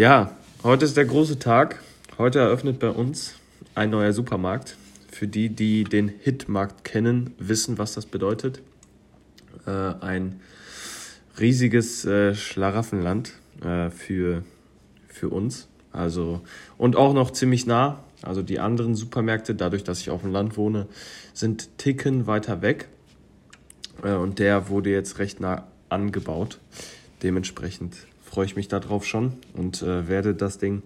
Ja, heute ist der große Tag. Heute eröffnet bei uns ein neuer Supermarkt. Für die, die den Hitmarkt kennen, wissen, was das bedeutet. Äh, ein riesiges äh, Schlaraffenland äh, für, für uns. Also, und auch noch ziemlich nah. Also die anderen Supermärkte, dadurch, dass ich auf dem Land wohne, sind Ticken weiter weg. Äh, und der wurde jetzt recht nah angebaut. Dementsprechend freue ich mich darauf schon und äh, werde das Ding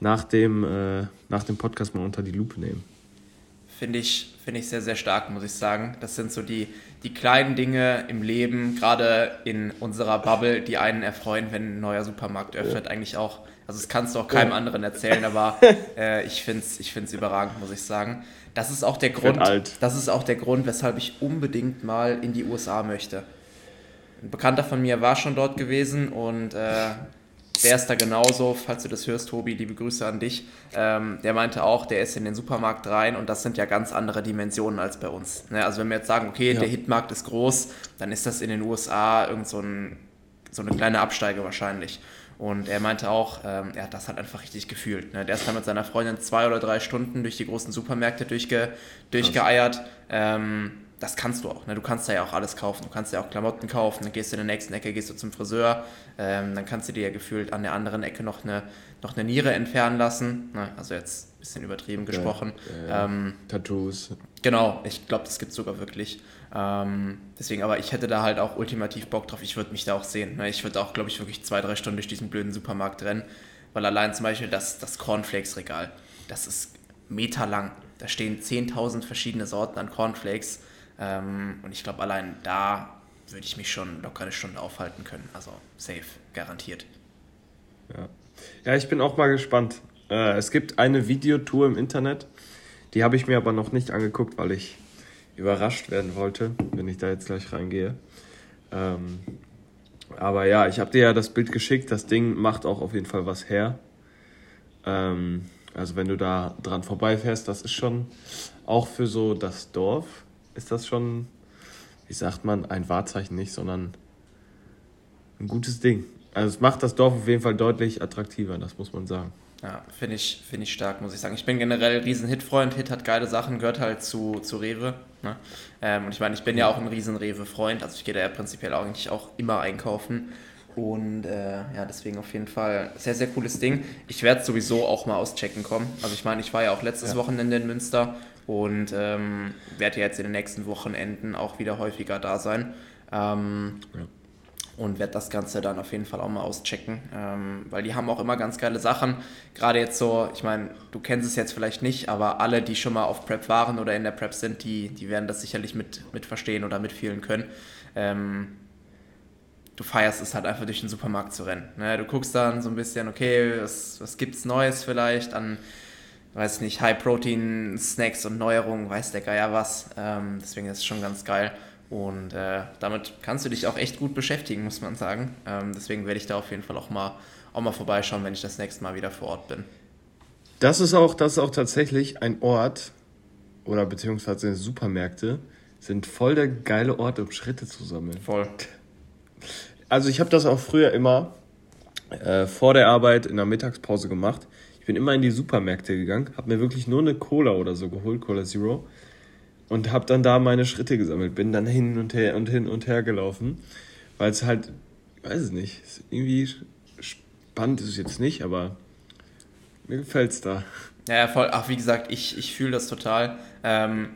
nach dem, äh, nach dem Podcast mal unter die Lupe nehmen. Finde ich, finde ich sehr, sehr stark, muss ich sagen. Das sind so die, die kleinen Dinge im Leben, gerade in unserer Bubble, die einen erfreuen, wenn ein neuer Supermarkt öffnet. Ja. Eigentlich auch, also das kannst du auch keinem anderen erzählen, aber äh, ich finde es ich find's überragend, muss ich sagen. Das ist auch der Grund, das ist auch der Grund, weshalb ich unbedingt mal in die USA möchte. Ein Bekannter von mir war schon dort gewesen und äh, der ist da genauso, falls du das hörst, Tobi, liebe Grüße an dich. Ähm, der meinte auch, der ist in den Supermarkt rein und das sind ja ganz andere Dimensionen als bei uns. Ne? Also wenn wir jetzt sagen, okay, ja. der Hitmarkt ist groß, dann ist das in den USA irgend so, ein, so eine kleine Absteige wahrscheinlich. Und er meinte auch, ähm, er hat das halt einfach richtig gefühlt. Ne? Der ist dann mit seiner Freundin zwei oder drei Stunden durch die großen Supermärkte durchge durchgeeiert. Ähm, das kannst du auch. Ne? Du kannst da ja auch alles kaufen. Du kannst ja auch Klamotten kaufen. Dann gehst du in der nächsten Ecke, gehst du zum Friseur. Ähm, dann kannst du dir ja gefühlt an der anderen Ecke noch eine, noch eine Niere entfernen lassen. Ne? Also jetzt ein bisschen übertrieben okay. gesprochen. Ja, ähm, Tattoos. Genau, ich glaube, das gibt es sogar wirklich. Ähm, deswegen, aber ich hätte da halt auch ultimativ Bock drauf. Ich würde mich da auch sehen. Ne? Ich würde auch, glaube ich, wirklich zwei, drei Stunden durch diesen blöden Supermarkt rennen. Weil allein zum Beispiel das, das Cornflakes-Regal, das ist meterlang. Da stehen 10.000 verschiedene Sorten an Cornflakes ähm, und ich glaube, allein da würde ich mich schon locker eine Stunde aufhalten können. Also safe, garantiert. Ja, ja ich bin auch mal gespannt. Äh, es gibt eine Videotour im Internet, die habe ich mir aber noch nicht angeguckt, weil ich überrascht werden wollte, wenn ich da jetzt gleich reingehe. Ähm, aber ja, ich habe dir ja das Bild geschickt. Das Ding macht auch auf jeden Fall was her. Ähm, also wenn du da dran vorbeifährst, das ist schon auch für so das Dorf ist das schon, wie sagt man, ein Wahrzeichen nicht, sondern ein gutes Ding. Also es macht das Dorf auf jeden Fall deutlich attraktiver, das muss man sagen. Ja, finde ich, find ich stark, muss ich sagen. Ich bin generell riesen Hit-Freund. Hit hat geile Sachen, gehört halt zu, zu Rewe. Ne? Ähm, und ich meine, ich bin ja auch ein riesen Rewe-Freund. Also ich gehe da ja prinzipiell eigentlich auch immer einkaufen. Und äh, ja, deswegen auf jeden Fall sehr, sehr cooles Ding. Ich werde sowieso auch mal auschecken kommen. Also ich meine, ich war ja auch letztes ja. Wochenende in Münster und ähm, werde jetzt in den nächsten Wochenenden auch wieder häufiger da sein. Ähm, ja. Und werde das Ganze dann auf jeden Fall auch mal auschecken, ähm, weil die haben auch immer ganz geile Sachen. Gerade jetzt so, ich meine, du kennst es jetzt vielleicht nicht, aber alle, die schon mal auf Prep waren oder in der Prep sind, die, die werden das sicherlich mit, mit verstehen oder mitfühlen können. Ähm, du feierst es halt einfach durch den Supermarkt zu rennen. Ne? Du guckst dann so ein bisschen, okay, was, was es Neues vielleicht an weiß nicht, High-Protein-Snacks und Neuerungen, weiß der Geier was. Ähm, deswegen ist es schon ganz geil. Und äh, damit kannst du dich auch echt gut beschäftigen, muss man sagen. Ähm, deswegen werde ich da auf jeden Fall auch mal, auch mal vorbeischauen, wenn ich das nächste Mal wieder vor Ort bin. Das ist auch, das ist auch tatsächlich ein Ort oder beziehungsweise Supermärkte sind voll der geile Ort, um Schritte zu sammeln. Voll. Also ich habe das auch früher immer äh, vor der Arbeit in der Mittagspause gemacht bin immer in die Supermärkte gegangen, habe mir wirklich nur eine Cola oder so geholt, Cola Zero, und habe dann da meine Schritte gesammelt. Bin dann hin und her und hin und her gelaufen, weil es halt, weiß es nicht, irgendwie spannend ist es jetzt nicht, aber mir gefällt es da. Ja, voll. Ach, wie gesagt, ich, ich fühle das total. Ähm,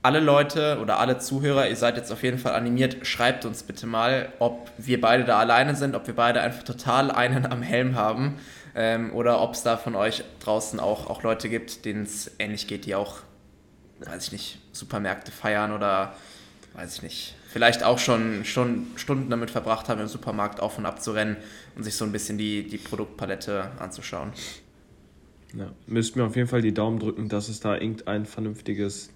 alle Leute oder alle Zuhörer, ihr seid jetzt auf jeden Fall animiert, schreibt uns bitte mal, ob wir beide da alleine sind, ob wir beide einfach total einen am Helm haben ähm, oder ob es da von euch draußen auch, auch Leute gibt, denen es ähnlich geht, die auch, weiß ich nicht, Supermärkte feiern oder, weiß ich nicht, vielleicht auch schon, schon Stunden damit verbracht haben, im Supermarkt auf und ab zu rennen und sich so ein bisschen die, die Produktpalette anzuschauen. Ja, müsst mir auf jeden Fall die Daumen drücken, dass es da irgendein vernünftiges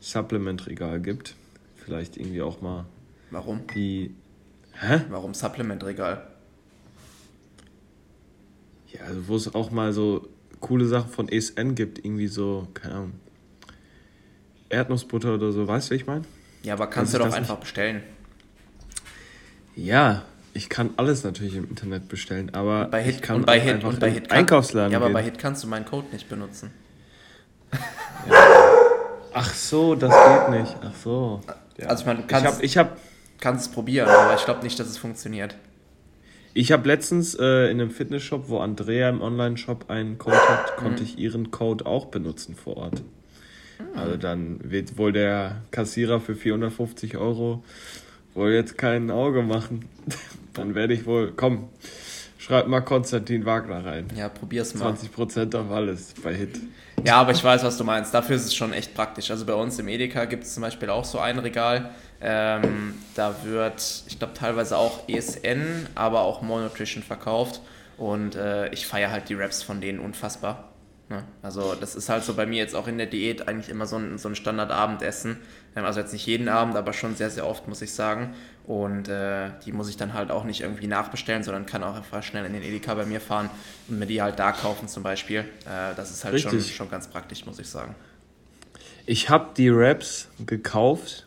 Supplement-Regal gibt. Vielleicht irgendwie auch mal. Warum? Die. Hä? Warum Supplement-Regal? Ja, also wo es auch mal so coole Sachen von ESN gibt, irgendwie so, keine Ahnung, Erdnussbutter oder so, weißt du, wie ich meine? Ja, aber kannst, kannst du doch einfach nicht? bestellen. Ja, ich kann alles natürlich im Internet bestellen, aber bei Hit, ich kann und bei Hit, einfach und bei Hit kann, Einkaufsladen Ja, aber gehen. bei Hit kannst du meinen Code nicht benutzen. Ach so, das geht nicht. Ach so. Ja. Also ich meine, du ich kannst, habe ich hab, kannst es probieren, aber ich glaube nicht, dass es funktioniert. Ich hab letztens äh, in einem Fitnessshop, wo Andrea im Online-Shop einen Code hat, konnte ich ihren Code auch benutzen vor Ort. Also dann wird wohl der Kassierer für 450 Euro wohl jetzt kein Auge machen. dann werde ich wohl, komm, schreib mal Konstantin Wagner rein. Ja, probier's mal. 20% auf alles bei Hit. Ja, aber ich weiß, was du meinst. Dafür ist es schon echt praktisch. Also bei uns im Edeka gibt es zum Beispiel auch so ein Regal. Ähm, da wird, ich glaube, teilweise auch ESN, aber auch More Nutrition verkauft. Und äh, ich feiere halt die Raps von denen unfassbar. Ne? Also das ist halt so bei mir jetzt auch in der Diät eigentlich immer so ein, so ein Standardabendessen. Ähm, also jetzt nicht jeden Abend, aber schon sehr, sehr oft, muss ich sagen. Und äh, die muss ich dann halt auch nicht irgendwie nachbestellen, sondern kann auch einfach schnell in den Edeka bei mir fahren und mir die halt da kaufen zum Beispiel. Äh, das ist halt schon, Richtig. schon ganz praktisch, muss ich sagen. Ich habe die Wraps gekauft.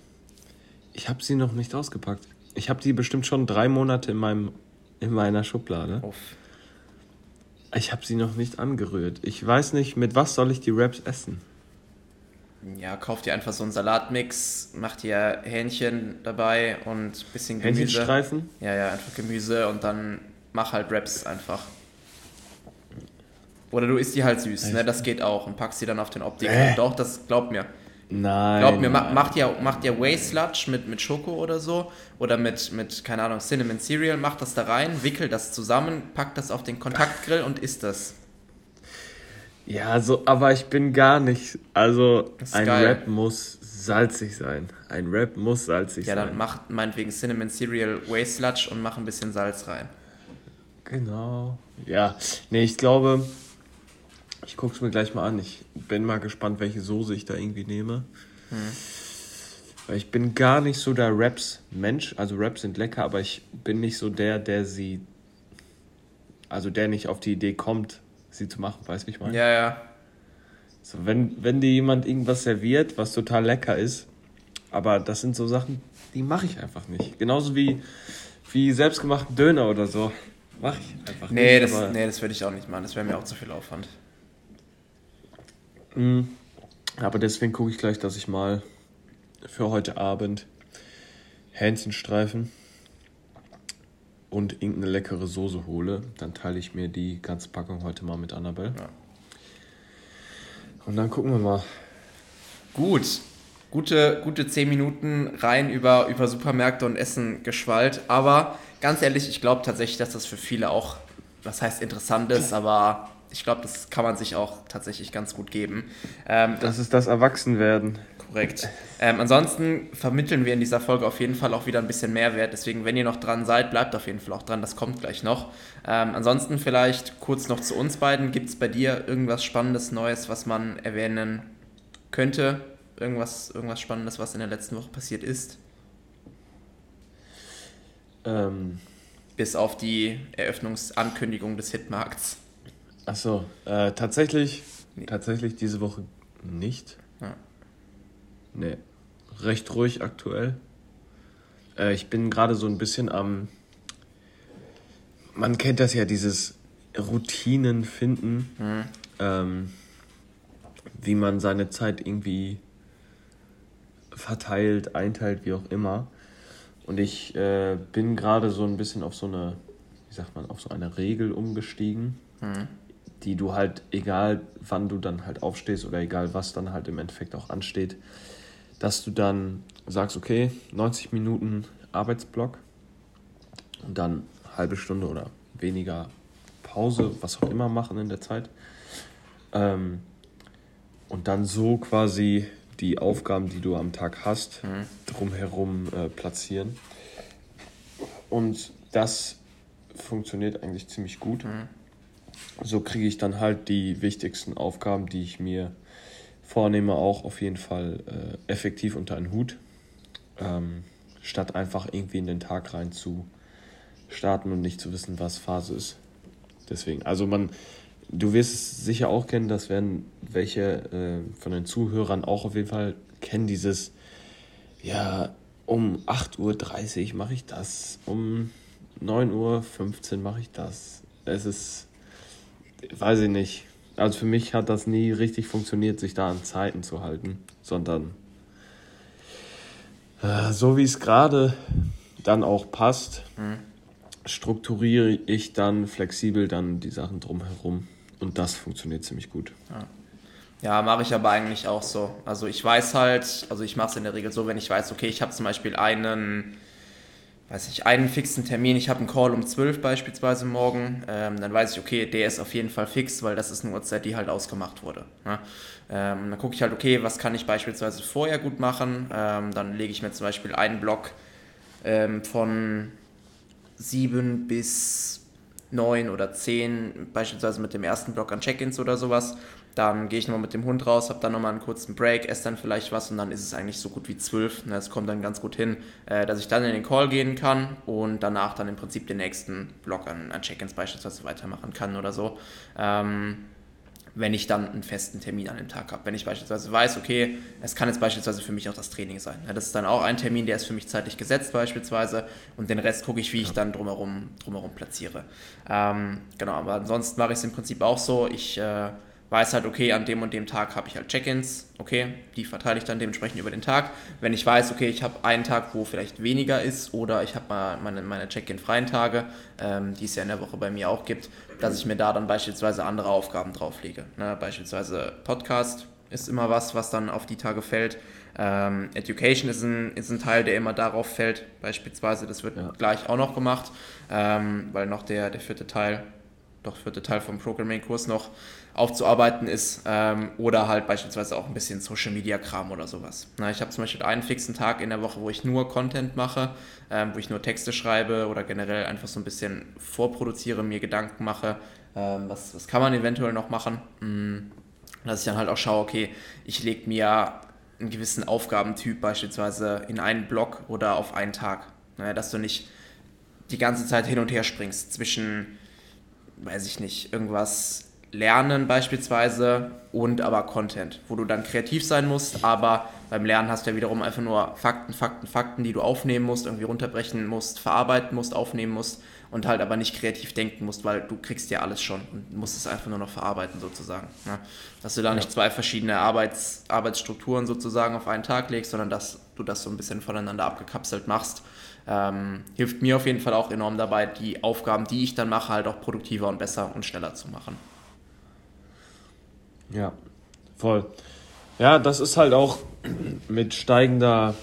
Ich habe sie noch nicht ausgepackt. Ich habe die bestimmt schon drei Monate in, meinem, in meiner Schublade. Uff. Ich habe sie noch nicht angerührt. Ich weiß nicht, mit was soll ich die Wraps essen? Ja, kauf dir einfach so einen Salatmix, mach dir Hähnchen dabei und ein bisschen Gemüse. Hähnchenstreifen? Ja, ja, einfach Gemüse und dann mach halt Wraps einfach. Oder du isst die halt süß, ne? Das geht auch und packst die dann auf den Optik. Äh. Doch, das glaub mir. Nein. Glaub mir, nein. mach dir, mach dir Whey Sludge mit, mit Schoko oder so oder mit, mit, keine Ahnung, Cinnamon Cereal, mach das da rein, wickel das zusammen, pack das auf den Kontaktgrill und isst das. Ja, so, aber ich bin gar nicht. Also, ein geil. Wrap muss salzig sein. Ein Wrap muss salzig Ja, sein. dann mach meinetwegen Cinnamon Cereal Whey Sludge und mach ein bisschen Salz rein. Genau. Ja, nee, ich glaube, ich guck's mir gleich mal an. Ich bin mal gespannt, welche Soße ich da irgendwie nehme. Weil ich bin gar nicht so der Raps-Mensch. Also Raps sind lecker, aber ich bin nicht so der, der sie. Also der nicht auf die Idee kommt, sie zu machen, weißt du, ich meine? Ja, ja. So, wenn, wenn dir jemand irgendwas serviert, was total lecker ist, aber das sind so Sachen, die mache ich einfach nicht. Genauso wie, wie selbstgemachten Döner oder so. Mache ich einfach Nee, nicht. das, nee, das würde ich auch nicht machen. Das wäre mir auch zu viel Aufwand. Mm, Aber deswegen gucke ich gleich, dass ich mal für heute Abend Hähnchenstreifen und irgendeine leckere Soße hole. Dann teile ich mir die ganze Packung heute mal mit Annabelle. Ja. Und dann gucken wir mal. Gut. Gute, gute 10 Minuten rein über, über Supermärkte und Essen geschwallt. Aber ganz ehrlich, ich glaube tatsächlich, dass das für viele auch, was heißt interessant ist, aber ich glaube, das kann man sich auch tatsächlich ganz gut geben. Ähm, Das ist das Erwachsenwerden. Korrekt. Ähm, ansonsten vermitteln wir in dieser Folge auf jeden Fall auch wieder ein bisschen Mehrwert. Deswegen, wenn ihr noch dran seid, bleibt auf jeden Fall auch dran. Das kommt gleich noch. Ähm, ansonsten vielleicht kurz noch zu uns beiden. Gibt es bei dir irgendwas Spannendes, Neues, was man erwähnen könnte? Irgendwas, irgendwas Spannendes, was in der letzten Woche passiert ist? Ähm, Bis auf die Eröffnungsankündigung des Hitmarkts. Achso, äh, tatsächlich, Nee. tatsächlich diese Woche nicht. Ja. Nee, recht ruhig aktuell. Äh, ich bin gerade so ein bisschen am. Man kennt das ja, dieses Routinen finden, Mhm. ähm, wie man seine Zeit irgendwie verteilt, einteilt, wie auch immer. Und ich äh, bin gerade so ein bisschen auf so eine, wie sagt man, auf so eine Regel umgestiegen, Mhm. Die du halt, egal wann du dann halt aufstehst oder egal was dann halt im Endeffekt auch ansteht, dass du dann sagst, okay, 90 Minuten Arbeitsblock und dann halbe Stunde oder weniger Pause, was auch immer machen in der Zeit. Ähm, und dann so quasi die Aufgaben, die du am Tag hast, Mhm. drumherum äh, platzieren. Und das funktioniert eigentlich ziemlich gut. Mhm. So kriege ich dann halt die wichtigsten Aufgaben, die ich mir vornehme, auch auf jeden Fall äh, effektiv unter einen Hut. Ähm, statt einfach irgendwie in den Tag rein zu starten und nicht zu wissen, was Phase ist. Deswegen, also man, du wirst es sicher auch kennen, das werden welche äh, von den Zuhörern auch auf jeden Fall kennen, dieses, ja, um 8.30 Uhr mache ich das, um 9 Uhr 15 mache ich das. Es ist, weiß ich nicht. Also für mich hat das nie richtig funktioniert, sich da an Zeiten zu halten, sondern äh, so wie es gerade dann auch passt, mhm. strukturiere ich dann flexibel dann die Sachen drumherum und das funktioniert ziemlich gut. Ja. Ja, mache ich aber eigentlich auch so. Also ich weiß halt, also ich mache es in der Regel so, wenn ich weiß, okay, ich habe zum Beispiel einen, weiß ich, einen fixen Termin, ich habe einen Call um 12 beispielsweise morgen, ähm, dann weiß ich, okay, der ist auf jeden Fall fix, weil das ist eine Uhrzeit, die halt ausgemacht wurde. Ne? Ähm, dann gucke ich halt, okay, was kann ich beispielsweise vorher gut machen, ähm, dann lege ich mir zum Beispiel einen Block ähm, von 7 bis 9 oder 10, beispielsweise mit dem ersten Block an Check-ins oder sowas. Dann gehe ich nochmal mit dem Hund raus, habe dann nochmal einen kurzen Break, esse dann vielleicht was und dann ist es eigentlich so gut wie 12. Das kommt dann ganz gut hin, äh, dass ich dann in den Call gehen kann und danach dann im Prinzip den nächsten Block an, an Check-ins beispielsweise weitermachen kann oder so. Ähm, wenn ich dann einen festen Termin an dem Tag habe. Wenn ich beispielsweise weiß, okay, es kann jetzt beispielsweise für mich auch das Training sein. das ist dann auch ein Termin, der ist für mich zeitlich gesetzt beispielsweise und den Rest gucke ich, wie ich dann drumherum, drumherum platziere. Ähm, genau, aber ansonsten mache ich es im Prinzip auch so. Ich äh, weiß halt, okay, an dem und dem Tag habe ich halt Check-ins, okay, die verteile ich dann dementsprechend über den Tag. Wenn ich weiß, okay, ich habe einen Tag, wo vielleicht weniger ist oder ich habe mal meine, meine Check-in-freien Tage, ähm, die es ja in der Woche bei mir auch gibt, dass ich mir da dann beispielsweise andere Aufgaben drauflege. Ne? Beispielsweise Podcast ist immer was, was dann auf die Tage fällt. Ähm, Education ist ein, ist ein Teil, der immer darauf fällt, beispielsweise. Das wird ja. gleich auch noch gemacht, ähm, weil noch der, der vierte Teil, doch vierte Teil vom Programming-Kurs noch aufzuarbeiten ist ähm, oder halt beispielsweise auch ein bisschen Social Media Kram oder sowas. Na, ich habe zum Beispiel einen fixen Tag in der Woche, wo ich nur Content mache, ähm, wo ich nur Texte schreibe oder generell einfach so ein bisschen vorproduziere, mir Gedanken mache, ähm, was, was kann man eventuell noch machen. Mhm. Dass ich dann halt auch schaue, okay, ich lege mir einen gewissen Aufgabentyp beispielsweise in einen Block oder auf einen Tag. Naja, dass du nicht die ganze Zeit hin und her springst zwischen, weiß ich nicht, irgendwas Lernen beispielsweise und aber Content, wo du dann kreativ sein musst, aber beim Lernen hast du ja wiederum einfach nur Fakten, Fakten, Fakten, die du aufnehmen musst, irgendwie runterbrechen musst, verarbeiten musst, aufnehmen musst und halt aber nicht kreativ denken musst, weil du kriegst ja alles schon und musst es einfach nur noch verarbeiten sozusagen. Ne? Dass du da ja. nicht zwei verschiedene Arbeits, Arbeitsstrukturen sozusagen auf einen Tag legst, sondern dass du das so ein bisschen voneinander abgekapselt machst. Ähm, hilft mir auf jeden Fall auch enorm dabei, die Aufgaben, die ich dann mache, halt auch produktiver und besser und schneller zu machen. Ja, voll. Ja, das ist halt auch mit steigender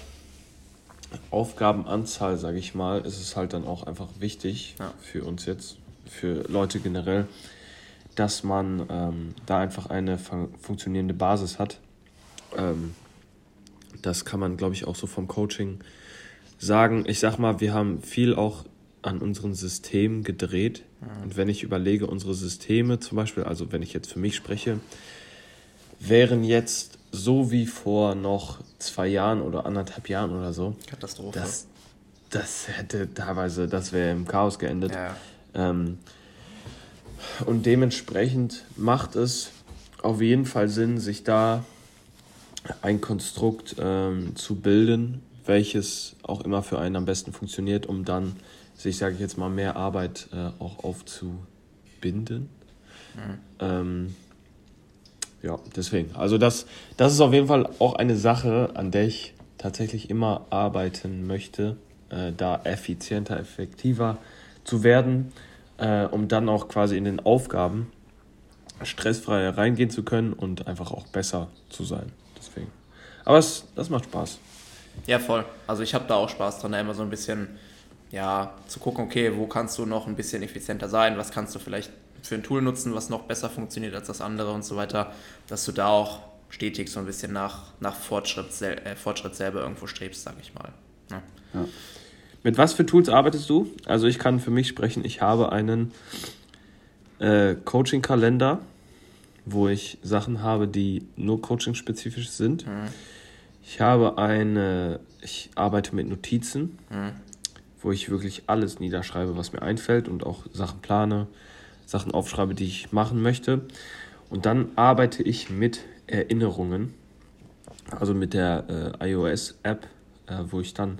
Aufgabenanzahl, sage ich mal, ist es halt dann auch einfach wichtig ja. für uns jetzt, für Leute generell, dass man ähm, da einfach eine fun funktionierende Basis hat. Ähm, das kann man, glaube ich, auch so vom Coaching sagen. Ich sag mal, wir haben viel auch an unseren Systemen gedreht. Mhm. Und wenn ich überlege, unsere Systeme zum Beispiel, also wenn ich jetzt für mich spreche, wären jetzt so wie vor noch zwei Jahren oder anderthalb Jahren oder so. Katastrophe. Das, das hätte teilweise, das wäre im Chaos geendet. Ja. Ähm, und dementsprechend macht es auf jeden Fall Sinn, sich da ein Konstrukt ähm, zu bilden, welches auch immer für einen am besten funktioniert, um dann sich, sage ich jetzt mal, mehr Arbeit äh, auch aufzubinden. Mhm. Ähm, ja, deswegen. Also das, das ist auf jeden Fall auch eine Sache, an der ich tatsächlich immer arbeiten möchte, äh, da effizienter, effektiver zu werden, äh, um dann auch quasi in den Aufgaben stressfrei reingehen zu können und einfach auch besser zu sein. Deswegen. Aber es, das macht Spaß. Ja, voll. Also ich habe da auch Spaß dran, da immer so ein bisschen ja, zu gucken, okay, wo kannst du noch ein bisschen effizienter sein, was kannst du vielleicht für ein Tool nutzen, was noch besser funktioniert als das andere und so weiter, dass du da auch stetig so ein bisschen nach, nach Fortschritt, äh, Fortschritt selber irgendwo strebst, sag ich mal. Ja. Ja. Mit was für Tools arbeitest du? Also ich kann für mich sprechen, ich habe einen äh, Coaching-Kalender, wo ich Sachen habe, die nur coaching-spezifisch sind. Mhm. Ich habe eine, ich arbeite mit Notizen, mhm. wo ich wirklich alles niederschreibe, was mir einfällt und auch Sachen plane, Sachen aufschreibe, die ich machen möchte. Und dann arbeite ich mit Erinnerungen, also mit der äh, iOS-App, äh, wo ich dann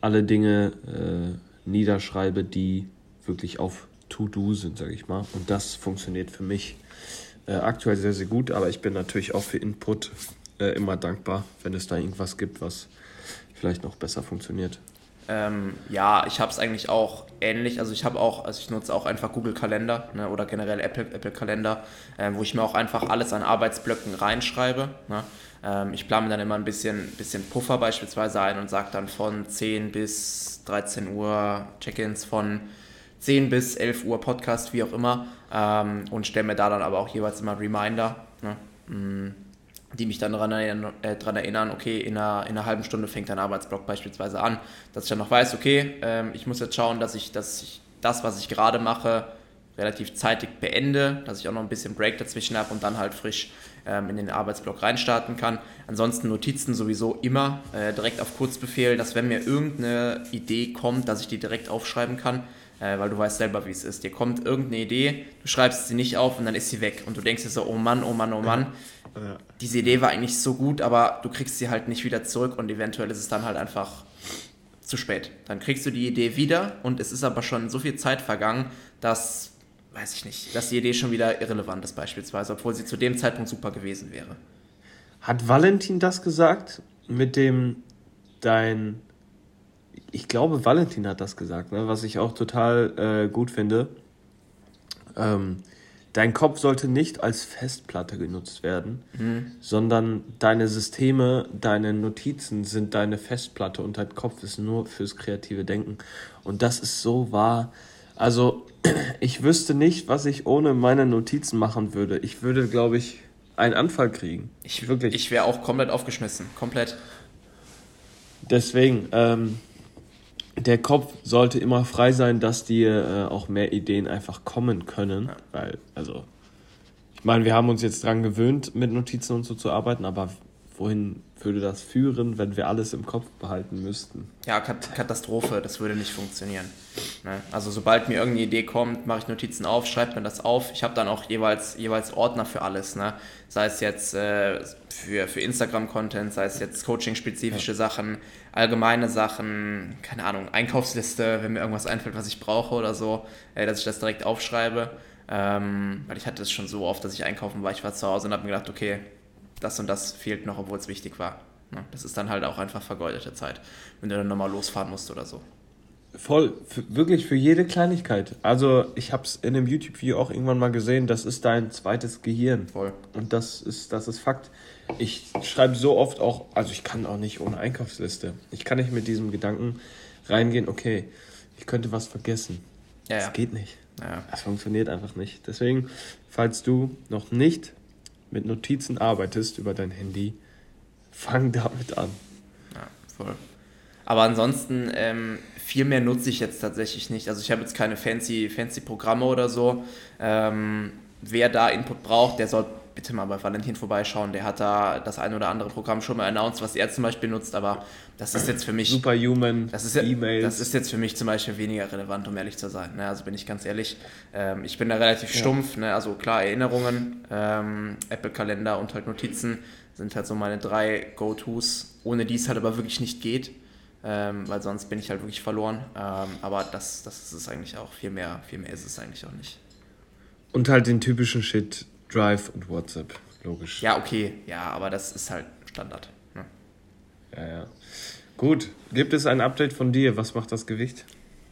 alle Dinge niederschreibe, die wirklich auf To-Do sind, sage ich mal. Und das funktioniert für mich äh, aktuell sehr, sehr gut, aber ich bin natürlich auch für Input äh, immer dankbar, wenn es da irgendwas gibt, was vielleicht noch besser funktioniert. Ähm, ja, ich habe es eigentlich auch ähnlich. Also ich habe auch, also ich nutze auch einfach Google Kalender ne, oder generell Apple, Apple Kalender, äh, wo ich mir auch einfach alles an Arbeitsblöcken reinschreibe. Ne. Ähm, ich plane dann immer ein bisschen, bisschen Puffer beispielsweise ein und sage dann von 10 bis 13 Uhr Check-ins, von 10 bis 11 Uhr Podcast, wie auch immer. Ähm, und stelle mir da dann aber auch jeweils immer Reminder. Ne. Mm die mich dann daran erinnern, äh, daran erinnern okay, in einer, in einer halben Stunde fängt ein Arbeitsblock beispielsweise an, dass ich dann noch weiß, okay, ähm, ich muss jetzt schauen, dass ich, dass ich das, was ich gerade mache, relativ zeitig beende, dass ich auch noch ein bisschen Break dazwischen habe und dann halt frisch ähm, in den Arbeitsblock reinstarten kann. Ansonsten Notizen sowieso immer äh, direkt auf Kurzbefehl, dass wenn mir irgendeine Idee kommt, dass ich die direkt aufschreiben kann äh, weil du weißt selber, wie es ist. Dir kommt irgendeine Idee, du schreibst sie nicht auf und dann ist sie weg. Und du denkst dir so, oh Mann, oh Mann, oh Mann. Ja. Diese Idee war eigentlich so gut, aber du kriegst sie halt nicht wieder zurück und eventuell ist es dann halt einfach zu spät. Dann kriegst du die Idee wieder und es ist aber schon so viel Zeit vergangen, dass, weiß ich nicht, dass die Idee schon wieder irrelevant ist beispielsweise, obwohl sie zu dem Zeitpunkt super gewesen wäre. Hat Valentin das gesagt mit dem dein ich glaube, Valentin hat das gesagt, ne? was ich auch total äh, gut finde. Ähm, dein Kopf sollte nicht als Festplatte genutzt werden, mhm. sondern deine Systeme, deine Notizen sind deine Festplatte und dein Kopf ist nur fürs kreative Denken. Und das ist so wahr. Also, ich wüsste nicht, was ich ohne meine Notizen machen würde. Ich würde, glaube ich, einen Anfall kriegen. Ich, Wirklich. Ich wäre auch komplett aufgeschmissen. Komplett. Deswegen, ähm, der Kopf sollte immer frei sein, dass dir äh, auch mehr Ideen einfach kommen können. Ja. Weil, also, ich meine, wir haben uns jetzt dran gewöhnt, mit Notizen und so zu arbeiten, aber wohin würde das führen, wenn wir alles im Kopf behalten müssten? Ja, Katastrophe, das würde nicht funktionieren. Ne? Also sobald mir irgendeine Idee kommt, mache ich Notizen auf, schreibe mir das auf. Ich habe dann auch jeweils, jeweils Ordner für alles. Ne? Sei es jetzt äh, für, für Instagram-Content, sei es jetzt Coaching-spezifische ja. Sachen, allgemeine Sachen, keine Ahnung, Einkaufsliste, wenn mir irgendwas einfällt, was ich brauche oder so, äh, dass ich das direkt aufschreibe. Ähm, weil ich hatte es schon so oft, dass ich einkaufen war, ich war zu Hause und habe mir gedacht, okay, das und das fehlt noch, obwohl es wichtig war. Ne? Das ist dann halt auch einfach vergeudete Zeit, wenn du dann nochmal losfahren musst oder so. Voll, für, wirklich für jede Kleinigkeit. Also ich habe es in einem YouTube-Video auch irgendwann mal gesehen, das ist dein zweites Gehirn. Voll. Und das ist, das ist Fakt. Ich schreibe so oft auch, also ich kann auch nicht ohne Einkaufsliste. Ich kann nicht mit diesem Gedanken reingehen, okay, ich könnte was vergessen. Ja, das ja. geht nicht. Ja. Das funktioniert einfach nicht. Deswegen, falls du noch nicht mit Notizen arbeitest über dein Handy, fang damit an. Ja, voll. Aber ansonsten, ähm, viel mehr nutze ich jetzt tatsächlich nicht. Also ich habe jetzt keine fancy, fancy Programme oder so. Ähm, wer da Input braucht, der soll bitte mal bei Valentin vorbeischauen. Der hat da das ein oder andere Programm schon mal announced, was er zum Beispiel nutzt, aber das ist jetzt für mich. Superhuman, das ist, E-Mails. Das ist jetzt für mich zum Beispiel weniger relevant, um ehrlich zu sein. Ne? Also bin ich ganz ehrlich. Ähm, ich bin da relativ ja. stumpf. Ne? Also klar, Erinnerungen, ähm, Apple-Kalender und halt Notizen sind halt so meine drei Go-Tos, ohne die es halt aber wirklich nicht geht. Ähm, weil sonst bin ich halt wirklich verloren. Ähm, aber das, das ist es eigentlich auch. Viel mehr, viel mehr ist es eigentlich auch nicht. Und halt den typischen Shit, Drive und WhatsApp, logisch. Ja, okay, ja, aber das ist halt Standard. Ne? Ja, ja. Gut, gibt es ein Update von dir? Was macht das Gewicht?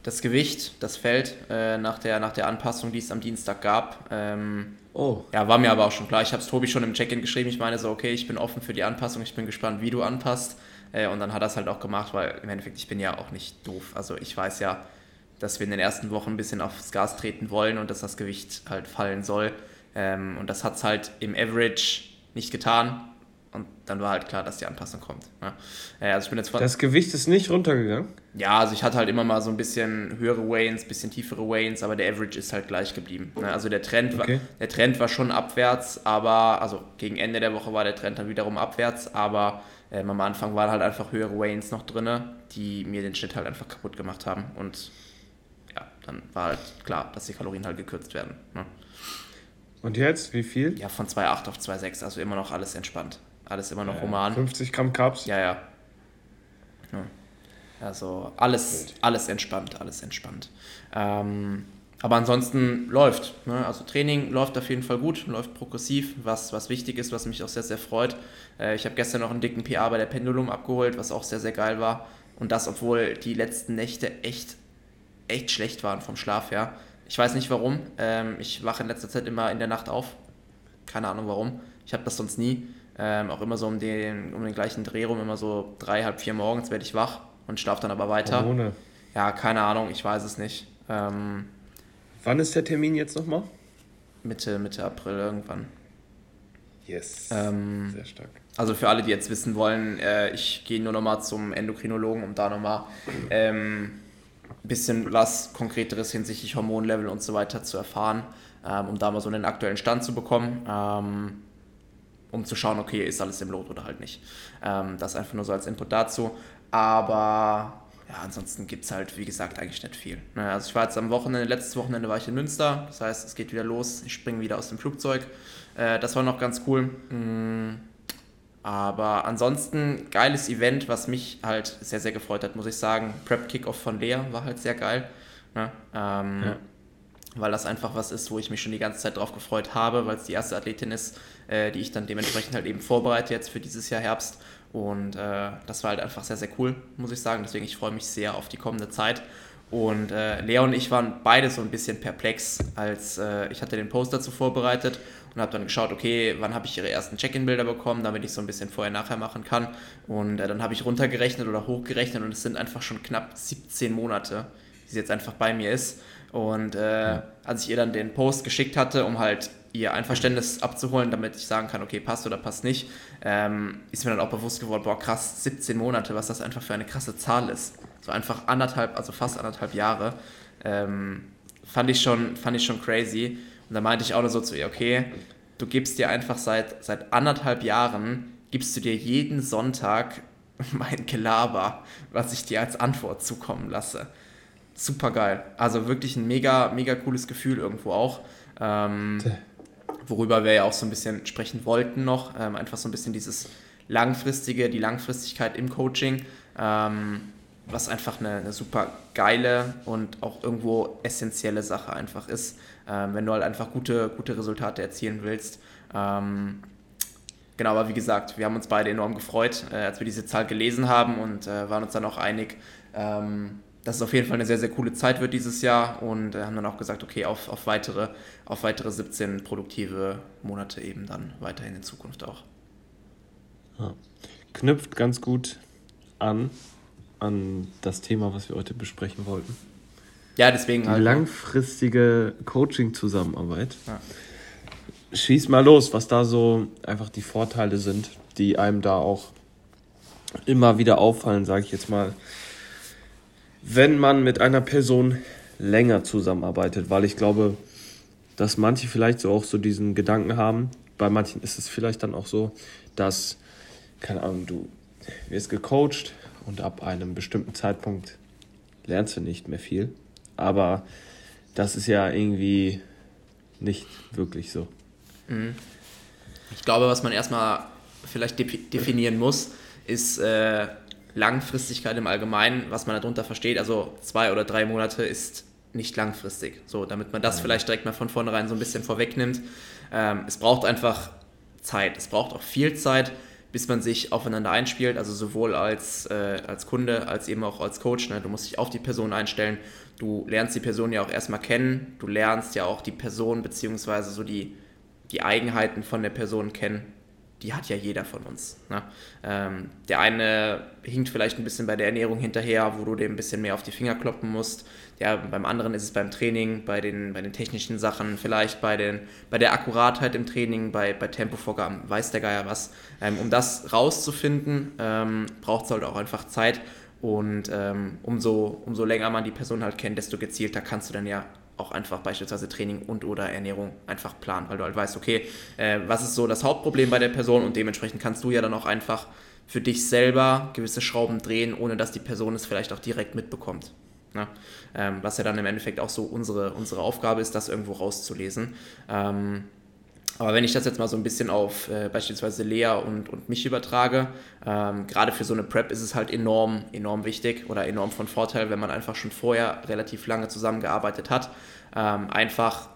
Das Gewicht, das fällt äh, nach, der, nach der Anpassung, die es am Dienstag gab. Ähm, oh. Ja, war mir aber auch schon klar. Ich habe es Tobi schon im Check-in geschrieben. Ich meine so, okay, ich bin offen für die Anpassung. Ich bin gespannt, wie du anpasst. Äh, und dann hat er es halt auch gemacht, weil im Endeffekt, ich bin ja auch nicht doof. Also ich weiß ja, dass wir in den ersten Wochen ein bisschen aufs Gas treten wollen und dass das Gewicht halt fallen soll. Ähm, und das hat es halt im Average nicht getan. Und dann war halt klar, dass die Anpassung kommt. Ne? Äh, also ich bin jetzt von, das Gewicht ist nicht runtergegangen? Ja, also ich hatte halt immer mal so ein bisschen höhere Wains, bisschen tiefere Wains, aber der Average ist halt gleich geblieben. Ne? Also der Trend, okay. war, der Trend war schon abwärts, aber, also gegen Ende der Woche war der Trend dann wiederum abwärts, aber ähm, am Anfang waren halt einfach höhere Wains noch drin, die mir den Schnitt halt einfach kaputt gemacht haben. Und ja, dann war halt klar, dass die Kalorien halt gekürzt werden. Ne? Und jetzt, wie viel? Ja, von 2,8 auf 2,6, also immer noch alles entspannt. Alles immer noch ja, human. 50 Gramm Carbs? Ja, ja. ja. Also alles, alles entspannt, alles entspannt. Ähm, aber ansonsten läuft. Ne? Also Training läuft auf jeden Fall gut, läuft progressiv, was, was wichtig ist, was mich auch sehr, sehr freut. Äh, ich habe gestern noch einen dicken PA bei der Pendulum abgeholt, was auch sehr, sehr geil war. Und das, obwohl die letzten Nächte echt, echt schlecht waren vom Schlaf her. Ich weiß nicht warum. Ähm, ich wache in letzter Zeit immer in der Nacht auf. Keine Ahnung warum. Ich habe das sonst nie. Ähm, auch immer so um den, um den gleichen Dreh rum, immer so drei, halb vier morgens werde ich wach und schlafe dann aber weiter. Hormone. Ja, keine Ahnung, ich weiß es nicht. Ähm, Wann ist der Termin jetzt nochmal? Mitte, Mitte April irgendwann. Yes. Ähm, Sehr stark. Also für alle, die jetzt wissen wollen, äh, ich gehe nur nochmal zum Endokrinologen, um da nochmal ähm, ein bisschen was Konkreteres hinsichtlich Hormonlevel und so weiter zu erfahren, ähm, um da mal so einen aktuellen Stand zu bekommen, ähm, um zu schauen, okay, ist alles im Lot oder halt nicht. Ähm, das einfach nur so als Input dazu. Aber ja, ansonsten gibt es halt, wie gesagt, eigentlich nicht viel. Ne, also ich war jetzt am Wochenende, letztes Wochenende war ich in Münster, das heißt, es geht wieder los, ich springe wieder aus dem Flugzeug. Äh, das war noch ganz cool. Mm, aber ansonsten geiles Event, was mich halt sehr, sehr gefreut hat, muss ich sagen. Prep Kickoff von Lea war halt sehr geil. Ne? Ähm, ja. Weil das einfach was ist, wo ich mich schon die ganze Zeit drauf gefreut habe, weil es die erste Athletin ist, äh, die ich dann dementsprechend halt eben vorbereite jetzt für dieses Jahr Herbst. Und äh, das war halt einfach sehr, sehr cool, muss ich sagen. Deswegen, ich freue mich sehr auf die kommende Zeit. Und äh, Lea und ich waren beide so ein bisschen perplex, als äh, ich hatte den Post dazu vorbereitet und habe dann geschaut, okay, wann habe ich ihre ersten Check-in-Bilder bekommen, damit ich so ein bisschen vorher-nachher machen kann. Und äh, dann habe ich runtergerechnet oder hochgerechnet und es sind einfach schon knapp 17 Monate, die sie jetzt einfach bei mir ist. Und äh, als ich ihr dann den Post geschickt hatte, um halt ihr Einverständnis abzuholen, damit ich sagen kann, okay, passt oder passt nicht, ähm, ist mir dann auch bewusst geworden, boah, krass, 17 Monate, was das einfach für eine krasse Zahl ist. So einfach anderthalb, also fast anderthalb Jahre. Ähm, fand, ich schon, fand ich schon crazy. Und da meinte ich auch nur so zu ihr, okay, du gibst dir einfach seit, seit anderthalb Jahren, gibst du dir jeden Sonntag mein Gelaber, was ich dir als Antwort zukommen lasse. Super geil. Also wirklich ein mega, mega cooles Gefühl irgendwo auch. Ähm, worüber wir ja auch so ein bisschen sprechen wollten noch. Ähm, einfach so ein bisschen dieses langfristige, die Langfristigkeit im Coaching, ähm, was einfach eine, eine, super geile und auch irgendwo essentielle Sache einfach ist, ähm, wenn du halt einfach gute, gute Resultate erzielen willst. Ähm, genau, aber wie gesagt, wir haben uns beide enorm gefreut, äh, als wir diese Zahl gelesen haben und äh, waren uns dann auch einig, ähm, dass es auf jeden Fall eine sehr, sehr coole Zeit wird dieses Jahr und äh, haben dann auch gesagt, okay, auf, auf, weitere, auf weitere 17 produktive Monate eben dann weiterhin in Zukunft auch. Ja. Knüpft ganz gut an, an das Thema, was wir heute besprechen wollten. Ja, deswegen Die halt. Langfristige Coaching-Zusammenarbeit. Ja. Schieß mal los, was da so einfach die Vorteile sind, die einem da auch immer wieder auffallen, sage ich jetzt mal wenn man mit einer Person länger zusammenarbeitet, weil ich glaube, dass manche vielleicht so auch so diesen Gedanken haben. Bei manchen ist es vielleicht dann auch so, dass, keine Ahnung, du wirst gecoacht und ab einem bestimmten Zeitpunkt lernst du nicht mehr viel. Aber das ist ja irgendwie nicht wirklich so. Mhm. Ich glaube, was man erstmal vielleicht definieren muss, ist, äh, Langfristigkeit im Allgemeinen, was man darunter versteht. Also zwei oder drei Monate ist nicht langfristig. So, damit man das Nein. vielleicht direkt mal von vornherein so ein bisschen vorwegnimmt. Ähm, es braucht einfach Zeit. Es braucht auch viel Zeit, bis man sich aufeinander einspielt. Also sowohl als, äh, als Kunde als eben auch als Coach. Ne? Du musst dich auf die Person einstellen. Du lernst die Person ja auch erstmal kennen. Du lernst ja auch die Person beziehungsweise so die, die Eigenheiten von der Person kennen die hat ja jeder von uns. Ne? Ähm, der eine hinkt vielleicht ein bisschen bei der Ernährung hinterher, wo du dem ein bisschen mehr auf die Finger kloppen musst. Ja, beim anderen ist es beim Training, bei den, bei den technischen Sachen, vielleicht bei, den, bei der Akkuratheit im Training, bei, bei Tempovorgaben, weiß der Geier was. Ähm, um das rauszufinden, ähm, braucht es halt auch einfach Zeit. Und ähm, umso, umso länger man die Person halt kennt, desto gezielter kannst du dann ja auch einfach beispielsweise Training und oder Ernährung einfach planen, weil du halt weißt, okay, äh, was ist so das Hauptproblem bei der Person und dementsprechend kannst du ja dann auch einfach für dich selber gewisse Schrauben drehen, ohne dass die Person es vielleicht auch direkt mitbekommt. Ne? Ähm, was ja dann im Endeffekt auch so unsere, unsere Aufgabe ist, das irgendwo rauszulesen. Ähm, Aber wenn ich das jetzt mal so ein bisschen auf äh, beispielsweise Lea und, und mich übertrage, ähm, gerade für so eine Prep ist es halt enorm, enorm wichtig oder enorm von Vorteil, wenn man einfach schon vorher relativ lange zusammengearbeitet hat. Ähm, einfach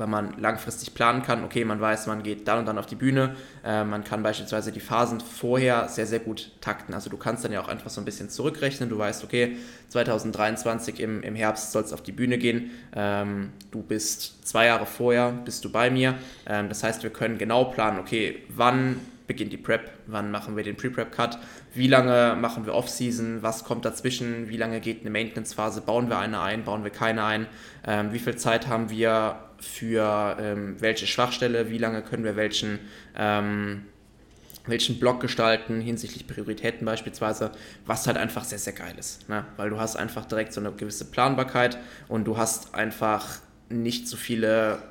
weil man langfristig planen kann. Okay, man weiß, man geht dann und dann auf die Bühne. Äh, man kann beispielsweise die Phasen vorher sehr, sehr gut takten. Also du kannst dann ja auch einfach so ein bisschen zurückrechnen. Du weißt, okay, 2023 im, im Herbst soll es auf die Bühne gehen. Ähm, du bist zwei Jahre vorher, bist du bei mir. Ähm, das heißt, wir können genau planen, okay, wann beginnt die Prep, wann machen wir den Pre-Prep-Cut, wie lange machen wir Off-Season, was kommt dazwischen, wie lange geht eine Maintenance-Phase, bauen wir eine ein, bauen wir keine ein, ähm, wie viel Zeit haben wir für ähm, welche Schwachstelle, wie lange können wir welchen, ähm, welchen Block gestalten hinsichtlich Prioritäten beispielsweise, was halt einfach sehr, sehr geil ist. Ne? Weil du hast einfach direkt so eine gewisse Planbarkeit und du hast einfach nicht so viele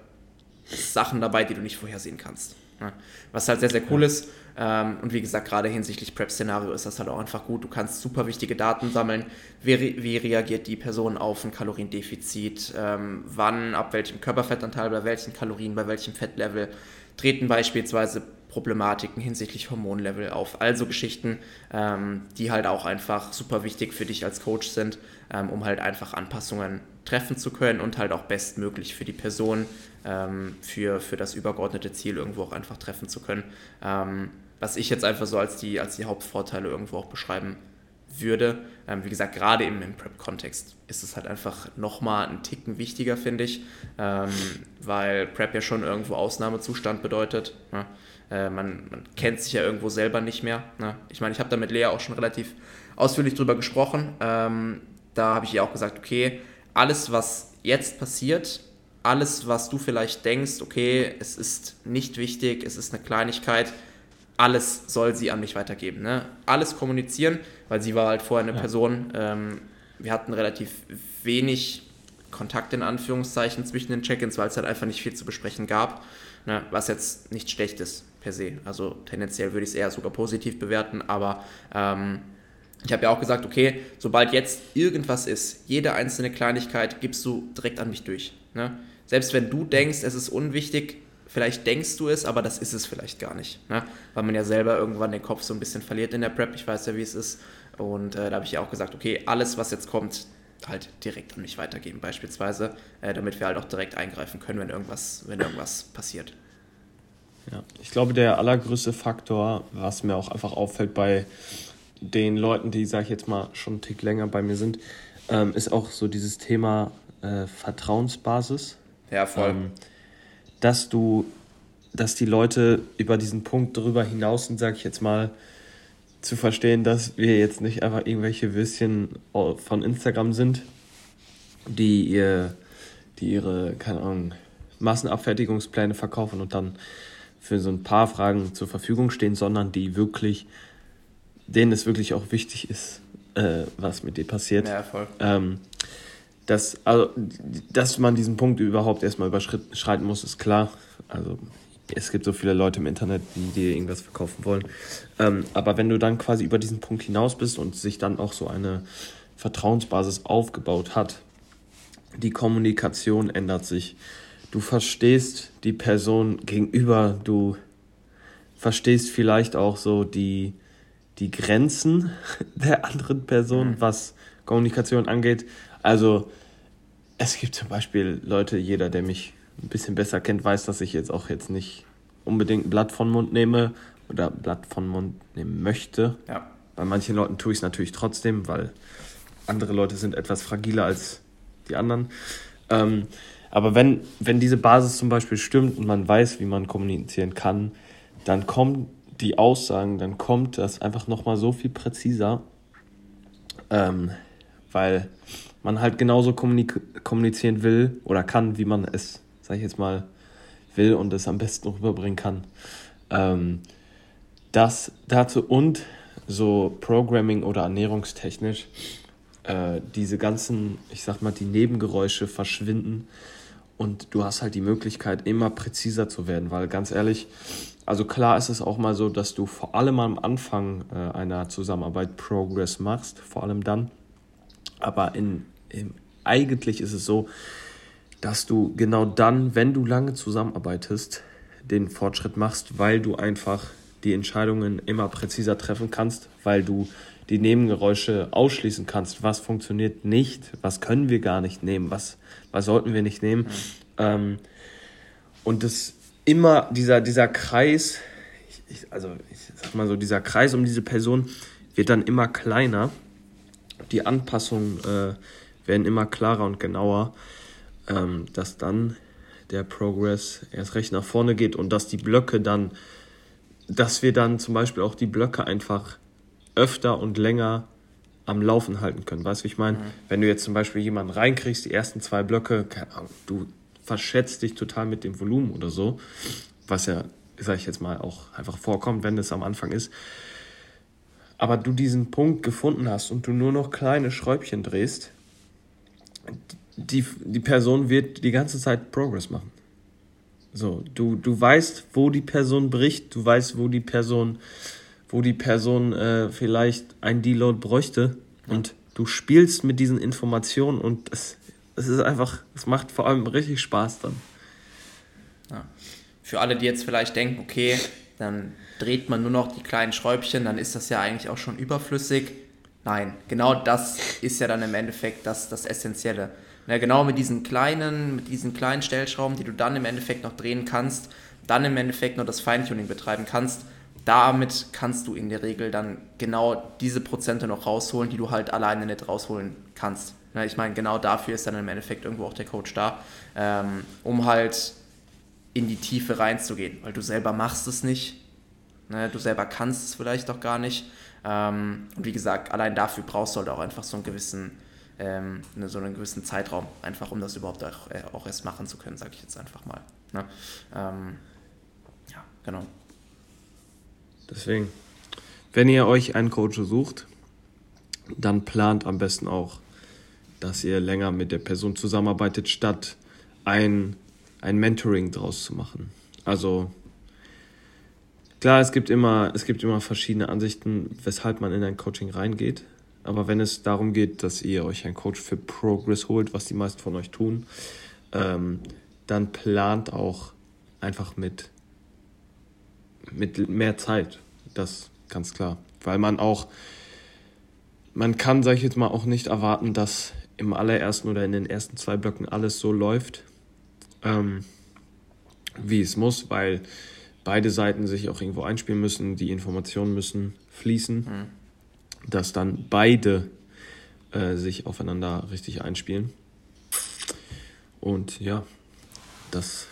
Sachen dabei, die du nicht vorhersehen kannst. Ne? Was halt sehr, sehr cool ist. Ähm, und wie gesagt, gerade hinsichtlich Prep-Szenario ist das halt auch einfach gut. Du kannst super wichtige Daten sammeln. Wie, wie reagiert die Person auf ein Kaloriendefizit? Ähm, wann, ab welchem Körperfettanteil, bei welchen Kalorien, bei welchem Fettlevel treten beispielsweise Problematiken hinsichtlich Hormonlevel auf. Also Geschichten, ähm, die halt auch einfach super wichtig für dich als Coach sind, ähm, um halt einfach Anpassungen treffen zu können und halt auch bestmöglich für die Person, ähm, für, für das übergeordnete Ziel irgendwo auch einfach treffen zu können. Was ich jetzt einfach so als die, als die Hauptvorteile irgendwo auch beschreiben würde. Ähm, wie gesagt, gerade im, im Prep-Kontext ist es halt einfach nochmal einen Ticken wichtiger, finde ich, ähm, weil Prep ja schon irgendwo Ausnahmezustand bedeutet. Ne? Äh, man, man, kennt sich ja irgendwo selber nicht mehr. Ne? Ich meine, ich habe da mit Lea auch schon relativ ausführlich drüber gesprochen. Ähm, da habe ich ihr auch gesagt, okay, alles, was jetzt passiert, alles, was du vielleicht denkst, okay, es ist nicht wichtig, es ist eine Kleinigkeit, alles soll sie an mich weitergeben. Ne? Alles kommunizieren, weil sie war halt vorher eine ja. Person. Ähm, wir hatten relativ wenig Kontakt in Anführungszeichen zwischen den Check-ins, weil es halt einfach nicht viel zu besprechen gab, ne? was jetzt nicht schlecht ist per se. Also tendenziell würde ich es eher sogar positiv bewerten, aber ähm, ich habe ja auch gesagt, okay, sobald jetzt irgendwas ist, jede einzelne Kleinigkeit gibst du direkt an mich durch. Ne? Selbst wenn du denkst, es ist unwichtig, vielleicht denkst du es, aber das ist es vielleicht gar nicht. Ne? Weil man ja selber irgendwann den Kopf so ein bisschen verliert in der Prep. Ich weiß ja, wie es ist. Und äh, da habe ich ja auch gesagt, okay, alles, was jetzt kommt, halt direkt an mich weitergeben, beispielsweise, äh, damit wir halt auch direkt eingreifen können, wenn irgendwas, wenn irgendwas passiert. Ja, ich glaube, der allergrößte Faktor, was mir auch einfach auffällt bei den Leuten, die, sage ich jetzt mal, schon einen Tick länger bei mir sind, ähm, ist auch so dieses Thema äh, Vertrauensbasis. Ja, voll. Ähm, dass du, dass die Leute über diesen Punkt darüber hinaus sind, sage ich jetzt mal, zu verstehen, dass wir jetzt nicht einfach irgendwelche Würstchen von Instagram sind, die ihr, die ihre, keine Ahnung, Massenabfertigungspläne verkaufen und dann für so ein paar Fragen zur Verfügung stehen, sondern die wirklich, denen es wirklich auch wichtig ist, äh, was mit dir passiert. Ja, voll. Ähm, dass, also, dass man diesen Punkt überhaupt erstmal überschreiten muss, ist klar. Also es gibt so viele Leute im Internet, die dir irgendwas verkaufen wollen. Ähm, aber wenn du dann quasi über diesen Punkt hinaus bist und sich dann auch so eine Vertrauensbasis aufgebaut hat, die Kommunikation ändert sich. Du verstehst die Person gegenüber, du verstehst vielleicht auch so die, die Grenzen der anderen Person, mhm. was Kommunikation angeht. Also es gibt zum Beispiel Leute, jeder, der mich ein bisschen besser kennt, weiß, dass ich jetzt auch jetzt nicht unbedingt ein Blatt von Mund nehme oder Blatt von Mund nehmen möchte. Ja. Bei manchen Leuten tue ich es natürlich trotzdem, weil andere Leute sind etwas fragiler als die anderen. Ähm, aber wenn, wenn diese Basis zum Beispiel stimmt und man weiß, wie man kommunizieren kann, dann kommen die Aussagen, dann kommt das einfach nochmal so viel präziser, ähm, weil man halt genauso kommunizieren will oder kann, wie man es, sag ich jetzt mal, will und es am besten rüberbringen kann. Ähm, das dazu und so Programming oder ernährungstechnisch äh, diese ganzen, ich sag mal, die Nebengeräusche verschwinden und du hast halt die Möglichkeit, immer präziser zu werden, weil ganz ehrlich, also klar ist es auch mal so, dass du vor allem am Anfang äh, einer Zusammenarbeit Progress machst, vor allem dann, aber in, in, eigentlich ist es so, dass du genau dann, wenn du lange zusammenarbeitest, den Fortschritt machst, weil du einfach die Entscheidungen immer präziser treffen kannst, weil du die Nebengeräusche ausschließen kannst. Was funktioniert nicht, was können wir gar nicht nehmen, was, was sollten wir nicht nehmen. Ähm, und das immer, dieser, dieser Kreis, ich, ich, also ich sag mal so, dieser Kreis um diese Person wird dann immer kleiner. Die Anpassungen äh, werden immer klarer und genauer, ähm, dass dann der Progress erst recht nach vorne geht und dass die Blöcke dann, dass wir dann zum Beispiel auch die Blöcke einfach öfter und länger am Laufen halten können. Weißt du, ich meine? Mhm. Wenn du jetzt zum Beispiel jemanden reinkriegst, die ersten zwei Blöcke, du verschätzt dich total mit dem Volumen oder so, was ja, sag ich jetzt mal, auch einfach vorkommt, wenn es am Anfang ist. Aber du diesen Punkt gefunden hast und du nur noch kleine Schräubchen drehst, die, die Person wird die ganze Zeit Progress machen. So, du, du weißt, wo die Person bricht, du weißt, wo die Person, wo die Person äh, vielleicht ein Deload bräuchte und du spielst mit diesen Informationen und es, es ist einfach, es macht vor allem richtig Spaß dann. Ja. Für alle, die jetzt vielleicht denken, okay, dann dreht man nur noch die kleinen Schräubchen, dann ist das ja eigentlich auch schon überflüssig. Nein, genau das ist ja dann im Endeffekt das, das Essentielle. Na, genau mit diesen kleinen, mit diesen kleinen Stellschrauben, die du dann im Endeffekt noch drehen kannst, dann im Endeffekt noch das Feintuning betreiben kannst, damit kannst du in der Regel dann genau diese Prozente noch rausholen, die du halt alleine nicht rausholen kannst. Na, ich meine, genau dafür ist dann im Endeffekt irgendwo auch der Coach da, ähm, um halt in die Tiefe reinzugehen, weil du selber machst es nicht, ne? du selber kannst es vielleicht auch gar nicht. Ähm, und wie gesagt, allein dafür brauchst du halt auch einfach so einen gewissen ähm, ne, so einen gewissen Zeitraum, einfach um das überhaupt auch, äh, auch erst machen zu können, sage ich jetzt einfach mal. Ne? Ähm, ja, genau. Deswegen, wenn ihr euch einen Coach sucht, dann plant am besten auch, dass ihr länger mit der Person zusammenarbeitet, statt ein, ein Mentoring draus zu machen. Also klar, es gibt immer, es gibt immer verschiedene Ansichten, weshalb man in ein Coaching reingeht. Aber wenn es darum geht, dass ihr euch einen Coach für Progress holt, was die meisten von euch tun, ähm, dann plant auch einfach mit, mit mehr Zeit. Das ganz klar. Weil man auch, man kann, sag ich jetzt mal, auch nicht erwarten, dass im allerersten oder in den ersten zwei Blöcken alles so läuft, ähm, wie es muss, weil beide Seiten sich auch irgendwo einspielen müssen, die Informationen müssen fließen. Mhm dass dann beide äh, sich aufeinander richtig einspielen. Und ja, das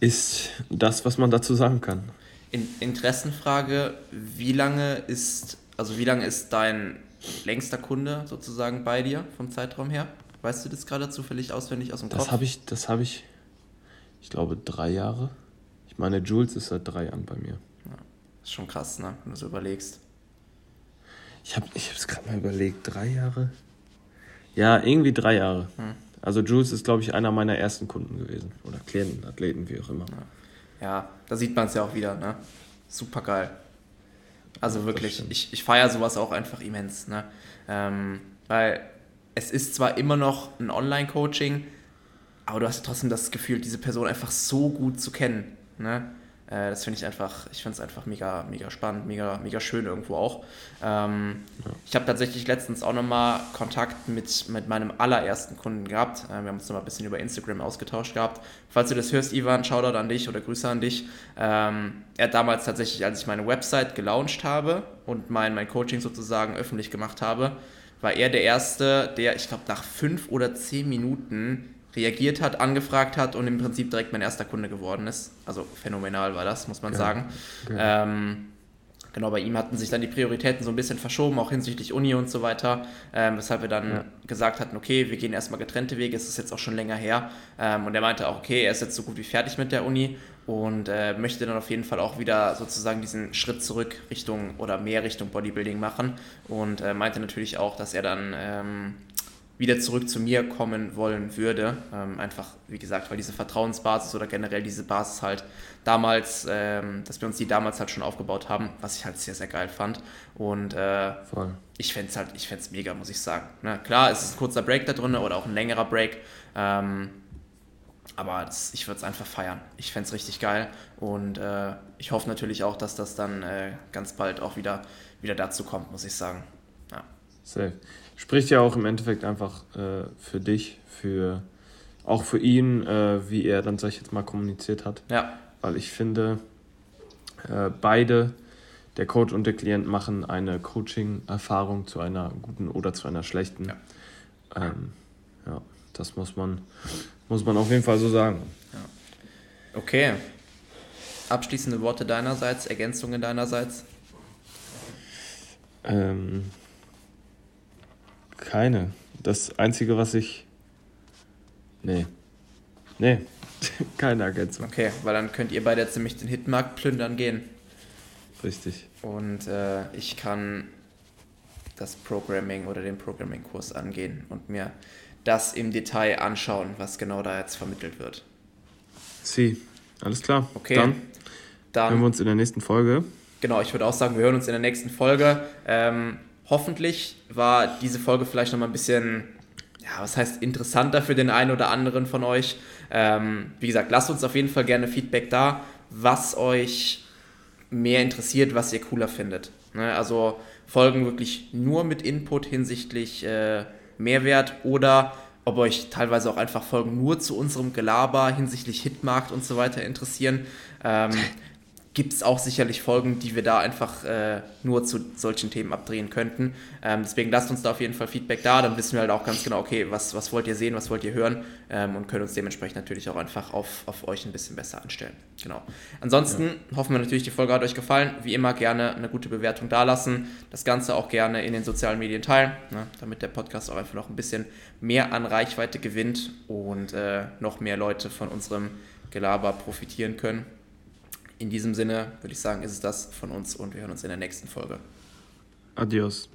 ist das, was man dazu sagen kann. In Interessenfrage, wie lange ist, also wie lange ist dein längster Kunde sozusagen bei dir vom Zeitraum her? Weißt du das gerade zufällig auswendig aus dem Kopf? Das habe ich, das habe ich, ich glaube, drei Jahre. Ich meine, Jules ist seit drei Jahren bei mir. Ja, ist schon krass, ne? Wenn du so überlegst. Ich habe ich es gerade mal überlegt, drei Jahre? Ja, irgendwie drei Jahre. Hm. Also Jules ist, glaube ich, einer meiner ersten Kunden gewesen. Oder Klienten, Athleten, wie auch immer. Ja, ja da sieht man es ja auch wieder, ne? Super geil. Also ja, wirklich, ich, ich feiere sowas auch einfach immens, ne? Ähm, weil es ist zwar immer noch ein Online-Coaching, aber du hast trotzdem das Gefühl, diese Person einfach so gut zu kennen. Ne? Äh, das finde ich einfach, ich finde es einfach mega, mega spannend, mega, mega schön irgendwo auch. Ähm, ja. Ich habe tatsächlich letztens auch nochmal Kontakt mit, mit meinem allerersten Kunden gehabt. Äh, wir haben uns nochmal ein bisschen über Instagram ausgetauscht gehabt. Falls du das hörst, Ivan, Shoutout an dich oder Grüße an dich. Ähm, er hat damals tatsächlich, als ich meine Website gelauncht habe und mein, mein Coaching sozusagen öffentlich gemacht habe, war er der Erste, der, ich glaube, nach fünf oder zehn Minuten reagiert hat, angefragt hat und im Prinzip direkt mein erster Kunde geworden ist. Also phänomenal war das, muss man ja, sagen. Okay. Ähm, genau, bei ihm hatten sich dann die Prioritäten so ein bisschen verschoben, auch hinsichtlich Uni und so weiter, ähm, weshalb wir dann ja. gesagt hatten, okay, wir gehen erstmal getrennte Wege, es ist jetzt auch schon länger her. Ähm, und er meinte auch, okay, er ist jetzt so gut wie fertig mit der Uni und äh, möchte dann auf jeden Fall auch wieder sozusagen diesen Schritt zurück Richtung oder mehr Richtung Bodybuilding machen und äh, meinte natürlich auch, dass er dann ähm, wieder zurück zu mir kommen wollen würde. Ähm, einfach, wie gesagt, weil diese Vertrauensbasis oder generell diese Basis halt damals, ähm, dass wir uns die damals halt schon aufgebaut haben, was ich halt sehr, sehr geil fand. Und äh, ich fände es halt, ich fände es mega, muss ich sagen. Na, klar, es ist ein kurzer Break da drin oder auch ein längerer Break. Ähm, aber das, ich würde es einfach feiern. Ich fände es richtig geil und äh, ich hoffe natürlich auch, dass das dann äh, ganz bald auch wieder, wieder dazu kommt, muss ich sagen. Ja. Safe. Spricht ja auch im Endeffekt einfach äh, für dich, für auch für ihn, äh, wie er dann, sag ich jetzt mal, kommuniziert hat. Ja. Weil ich finde, äh, beide, der Coach und der Klient, machen eine Coaching-Erfahrung zu einer guten oder zu einer schlechten. Ja. Ähm, ja, das muss man, muss man auf jeden Fall so sagen. Ja. Okay. Abschließende Worte deinerseits, Ergänzungen deinerseits? Ähm, keine. Das Einzige, was ich. Nee. Nee. keine Ergänzung. Okay, weil dann könnt ihr beide ziemlich den Hitmarkt plündern gehen. Richtig. Und äh, ich kann das Programming oder den Programming-Kurs angehen und mir das im Detail anschauen, was genau da jetzt vermittelt wird. Sie, alles klar. Okay. Dann, dann hören wir uns in der nächsten Folge. Genau, ich würde auch sagen, wir hören uns in der nächsten Folge. Ähm, hoffentlich war diese Folge vielleicht nochmal ein bisschen, ja, was heißt interessanter für den einen oder anderen von euch. Ähm, wie gesagt, lasst uns auf jeden Fall gerne Feedback da, was euch mehr interessiert, was ihr cooler findet. Ne? Also Folgen wirklich nur mit Input hinsichtlich äh, Mehrwert oder ob euch teilweise auch einfach Folgen nur zu unserem Gelaber hinsichtlich Hitmarkt und so weiter interessieren. Ähm, gibt es auch sicherlich Folgen, die wir da einfach äh, nur zu solchen Themen abdrehen könnten. Ähm, deswegen lasst uns da auf jeden Fall Feedback da, dann wissen wir halt auch ganz genau, okay, was, was wollt ihr sehen, was wollt ihr hören ähm, und können uns dementsprechend natürlich auch einfach auf, auf euch ein bisschen besser anstellen. Genau. Ansonsten ja. hoffen wir natürlich, die Folge hat euch gefallen. Wie immer gerne eine gute Bewertung dalassen. Das Ganze auch gerne in den sozialen Medien teilen, ne, damit der Podcast auch einfach noch ein bisschen mehr an Reichweite gewinnt und äh, noch mehr Leute von unserem Gelaber profitieren können. In diesem Sinne würde ich sagen, ist es das von uns und wir hören uns in der nächsten Folge. Adios.